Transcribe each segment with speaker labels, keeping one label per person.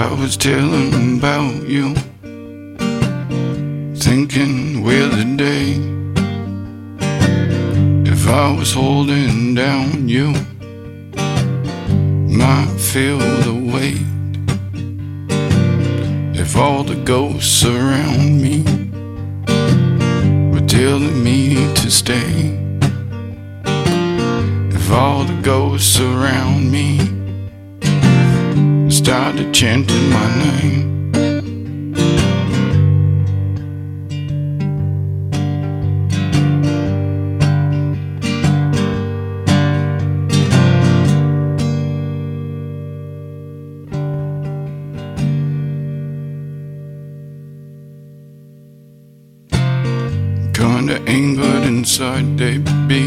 Speaker 1: I was telling about you, thinking where the day. If I was holding down you, might feel the weight. If all the ghosts around me were telling me to stay. If all the ghosts around me started chanting my name. Kinda angered inside they be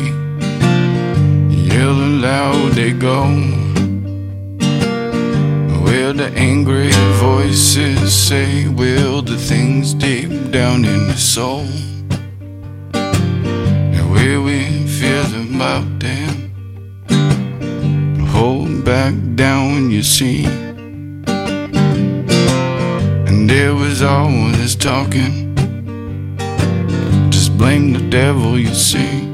Speaker 1: Yell aloud they go Where the angry voices say Will the things deep down in the soul? And we feel them about them Hold back down you see. And there was all this talking. Just blame the devil, you see.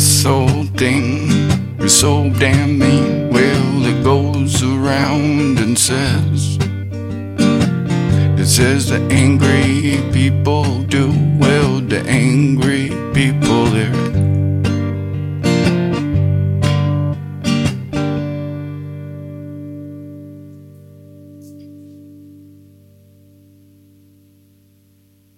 Speaker 1: This whole thing is so damn mean. Well, it goes around and says. It says the angry people do well, the angry people, they're